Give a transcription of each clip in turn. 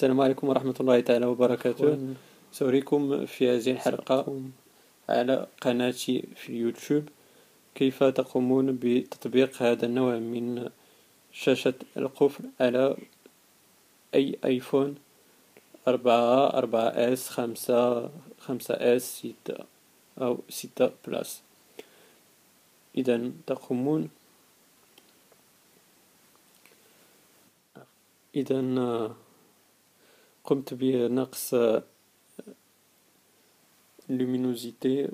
السلام عليكم ورحمة الله تعالى وبركاته. سأريكم في هذه الحلقة على قناتي في اليوتيوب كيف تقومون بتطبيق هذا النوع من شاشة القفل على أي آيفون أربعة أربعة S خمسة خمسة S ستة أو ستة Plus. إذا تقومون. إذا قمت بنقص اللومينوزيتي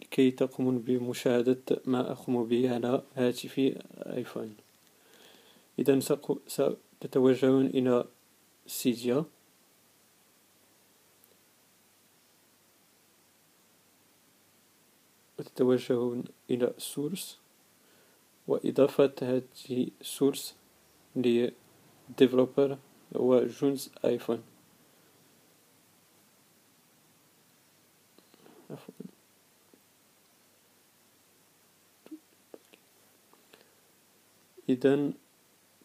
لكي تقومون بمشاهدة ما أقوم به على هاتفي آيفون. إذا ستتوجهون إلى سيديا. وتتوجهون إلى source. وإضافة هذه source ل developer هو JunesiPhone. إذا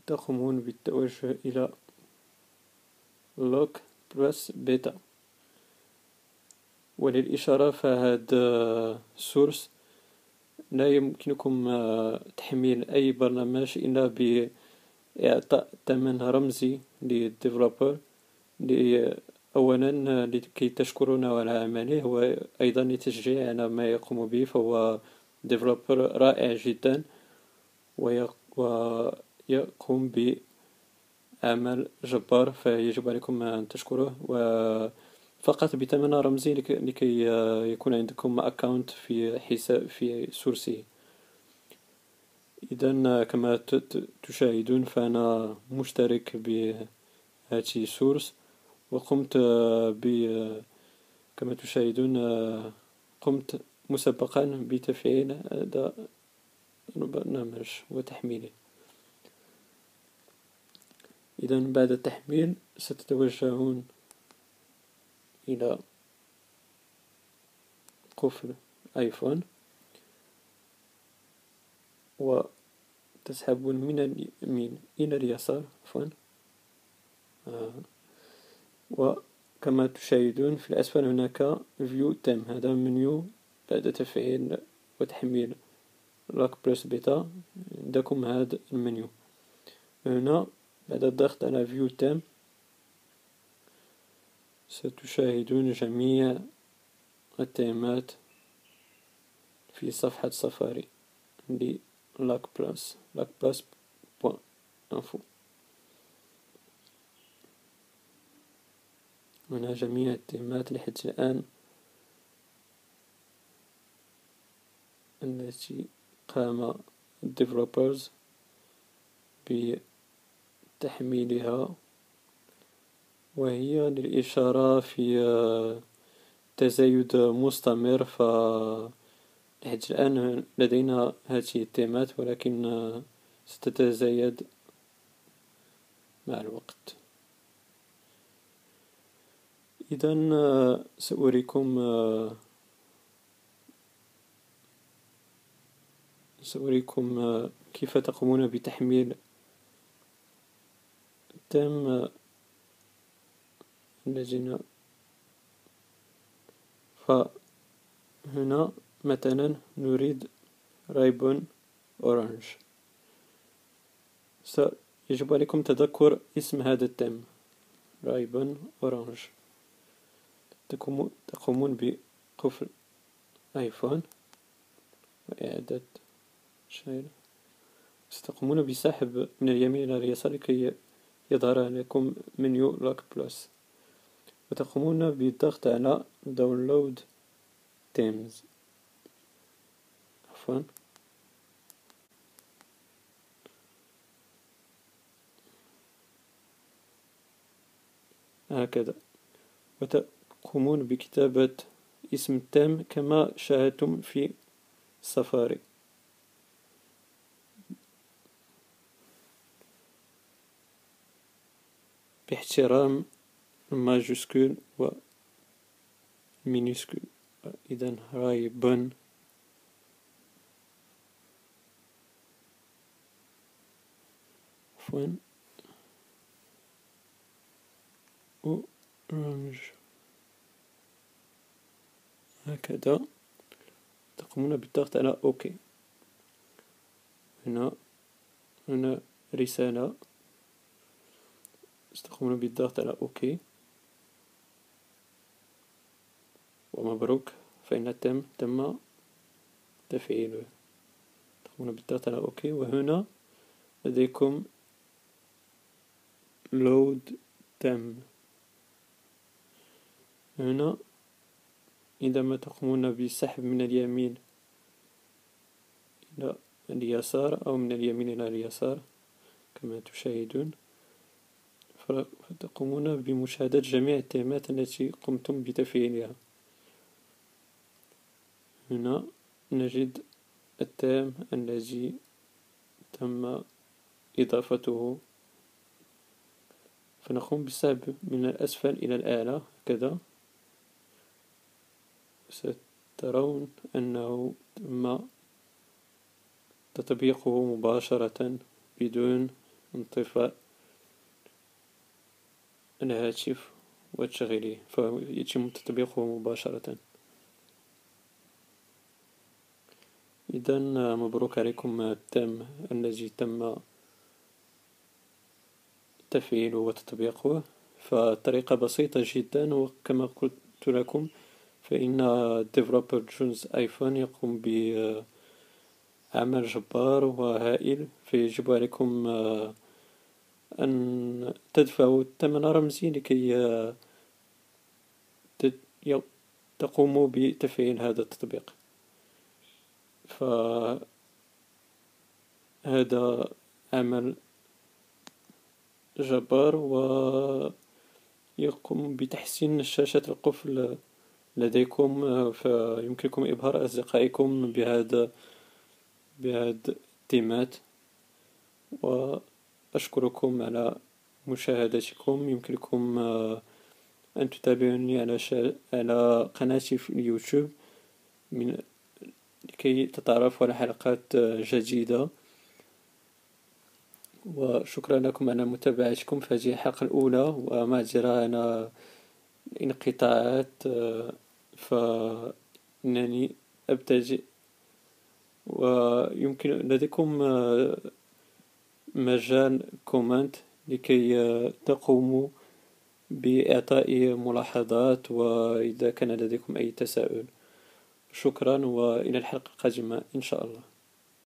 تقومون بالتوجه إلى Lock Plus beta. وللإشارة فهذا source لا يمكنكم تحميل أي برنامج إلا بإعطاء ثمن رمزي لل developer أولا لكي تشكرونه على عمله وأيضا لتشجيع على ما يقوم به فهو developer رائع جدا ويقوم بعمل جبار فيجب عليكم أن تشكروه. وفقط بثمن رمزي لكي يكون عندكم account في حساب في source إذا كما تشاهدون فأنا مشترك بهذه source وقمت ب كما تشاهدون قمت مسبقا بتفعيل هذا البرنامج وتحميله. إذا بعد التحميل ستتوجهون إلى قفل آيفون وتسحبون من اليمين إلى اليسار عفوا. آه. وكما تشاهدون في الأسفل هناك view themes هذا منيو بعد تفعيل وتحميل Lock Plus beta. عندكم هذا المنيو. هنا بعد الضغط على view themes ستشاهدون جميع التيمات في صفحة سفاري. point info هنا جميع التيمات لحد الآن التي قام الديفلوبرز بتحميلها وهي للإشارة في تزايد مستمر ف لحد الآن لدينا هذه التيمات ولكن ستتزايد مع الوقت. إذا سأريكم سأريكم كيف تقومون بتحميل تم الذين فهنا مثلا نريد رايبون أورانج. يجب عليكم تذكر اسم هذا التم. رايبون أورانج. تقومون بقفل آيفون. وإعادة شير. ستقومون بسحب من اليمين إلى اليسار لكي يظهر لكم menu Lock Plus. وتقومون بالضغط على download themes عفوا. هكذا. وتقومون بكتابة اسم ال thème كما شاهدتم في سفاري. باحترام ال majuscule و minuscule إذا راي عفوا. Orange. هكذا. تقومون بالضغط على OK. هنا. هنا رسالة. ستقومون بالضغط على OK. ومبروك. فإن تم تم. تفعيله تقومون بالضغط على أوكي. وهنا لديكم لود تم هنا عندما تقومون بالسحب من اليمين إلى اليسار أو من اليمين إلى اليسار كما تشاهدون. فتقومون بمشاهدة جميع التهمات التي قمتم بتفعيلها. هنا نجد التام الذي تم إضافته. فنقوم بالسحب من الأسفل إلى الأعلى هكذا سترون أنه تم تطبيقه مباشرة بدون انطفاء الهاتف وتشغيله فيتم تطبيقه مباشرة. إذا مبروك عليكم ال thème الذي تم تفعيله وتطبيقه فالطريقة بسيطة جدا وكما قلت لكم فإن developer جونز iPhone يقوم بعمل جبار وهائل فيجب عليكم أن تدفعوا ثمن رمزي لكي تقوموا بتفعيل هذا التطبيق. فهذا عمل جبار ويقوم بتحسين شاشة القفل لديكم فيمكنكم إبهار أصدقائكم بهذا بهذا التيمات وأشكركم على مشاهدتكم يمكنكم أن تتابعوني على. على قناتي في اليوتيوب من لكي تتعرفوا على حلقات جديدة وشكرا لكم على متابعتكم في هذه الحلقة الأولى ومعذرة على الانقطاعات فإنني أبتدئ. ويمكن لديكم مجال كومنت لكي تقوموا بإعطاء ملاحظات وإذا كان لديكم أي تساؤل. شكرا وإلى الحلقة القادمة إن شاء الله.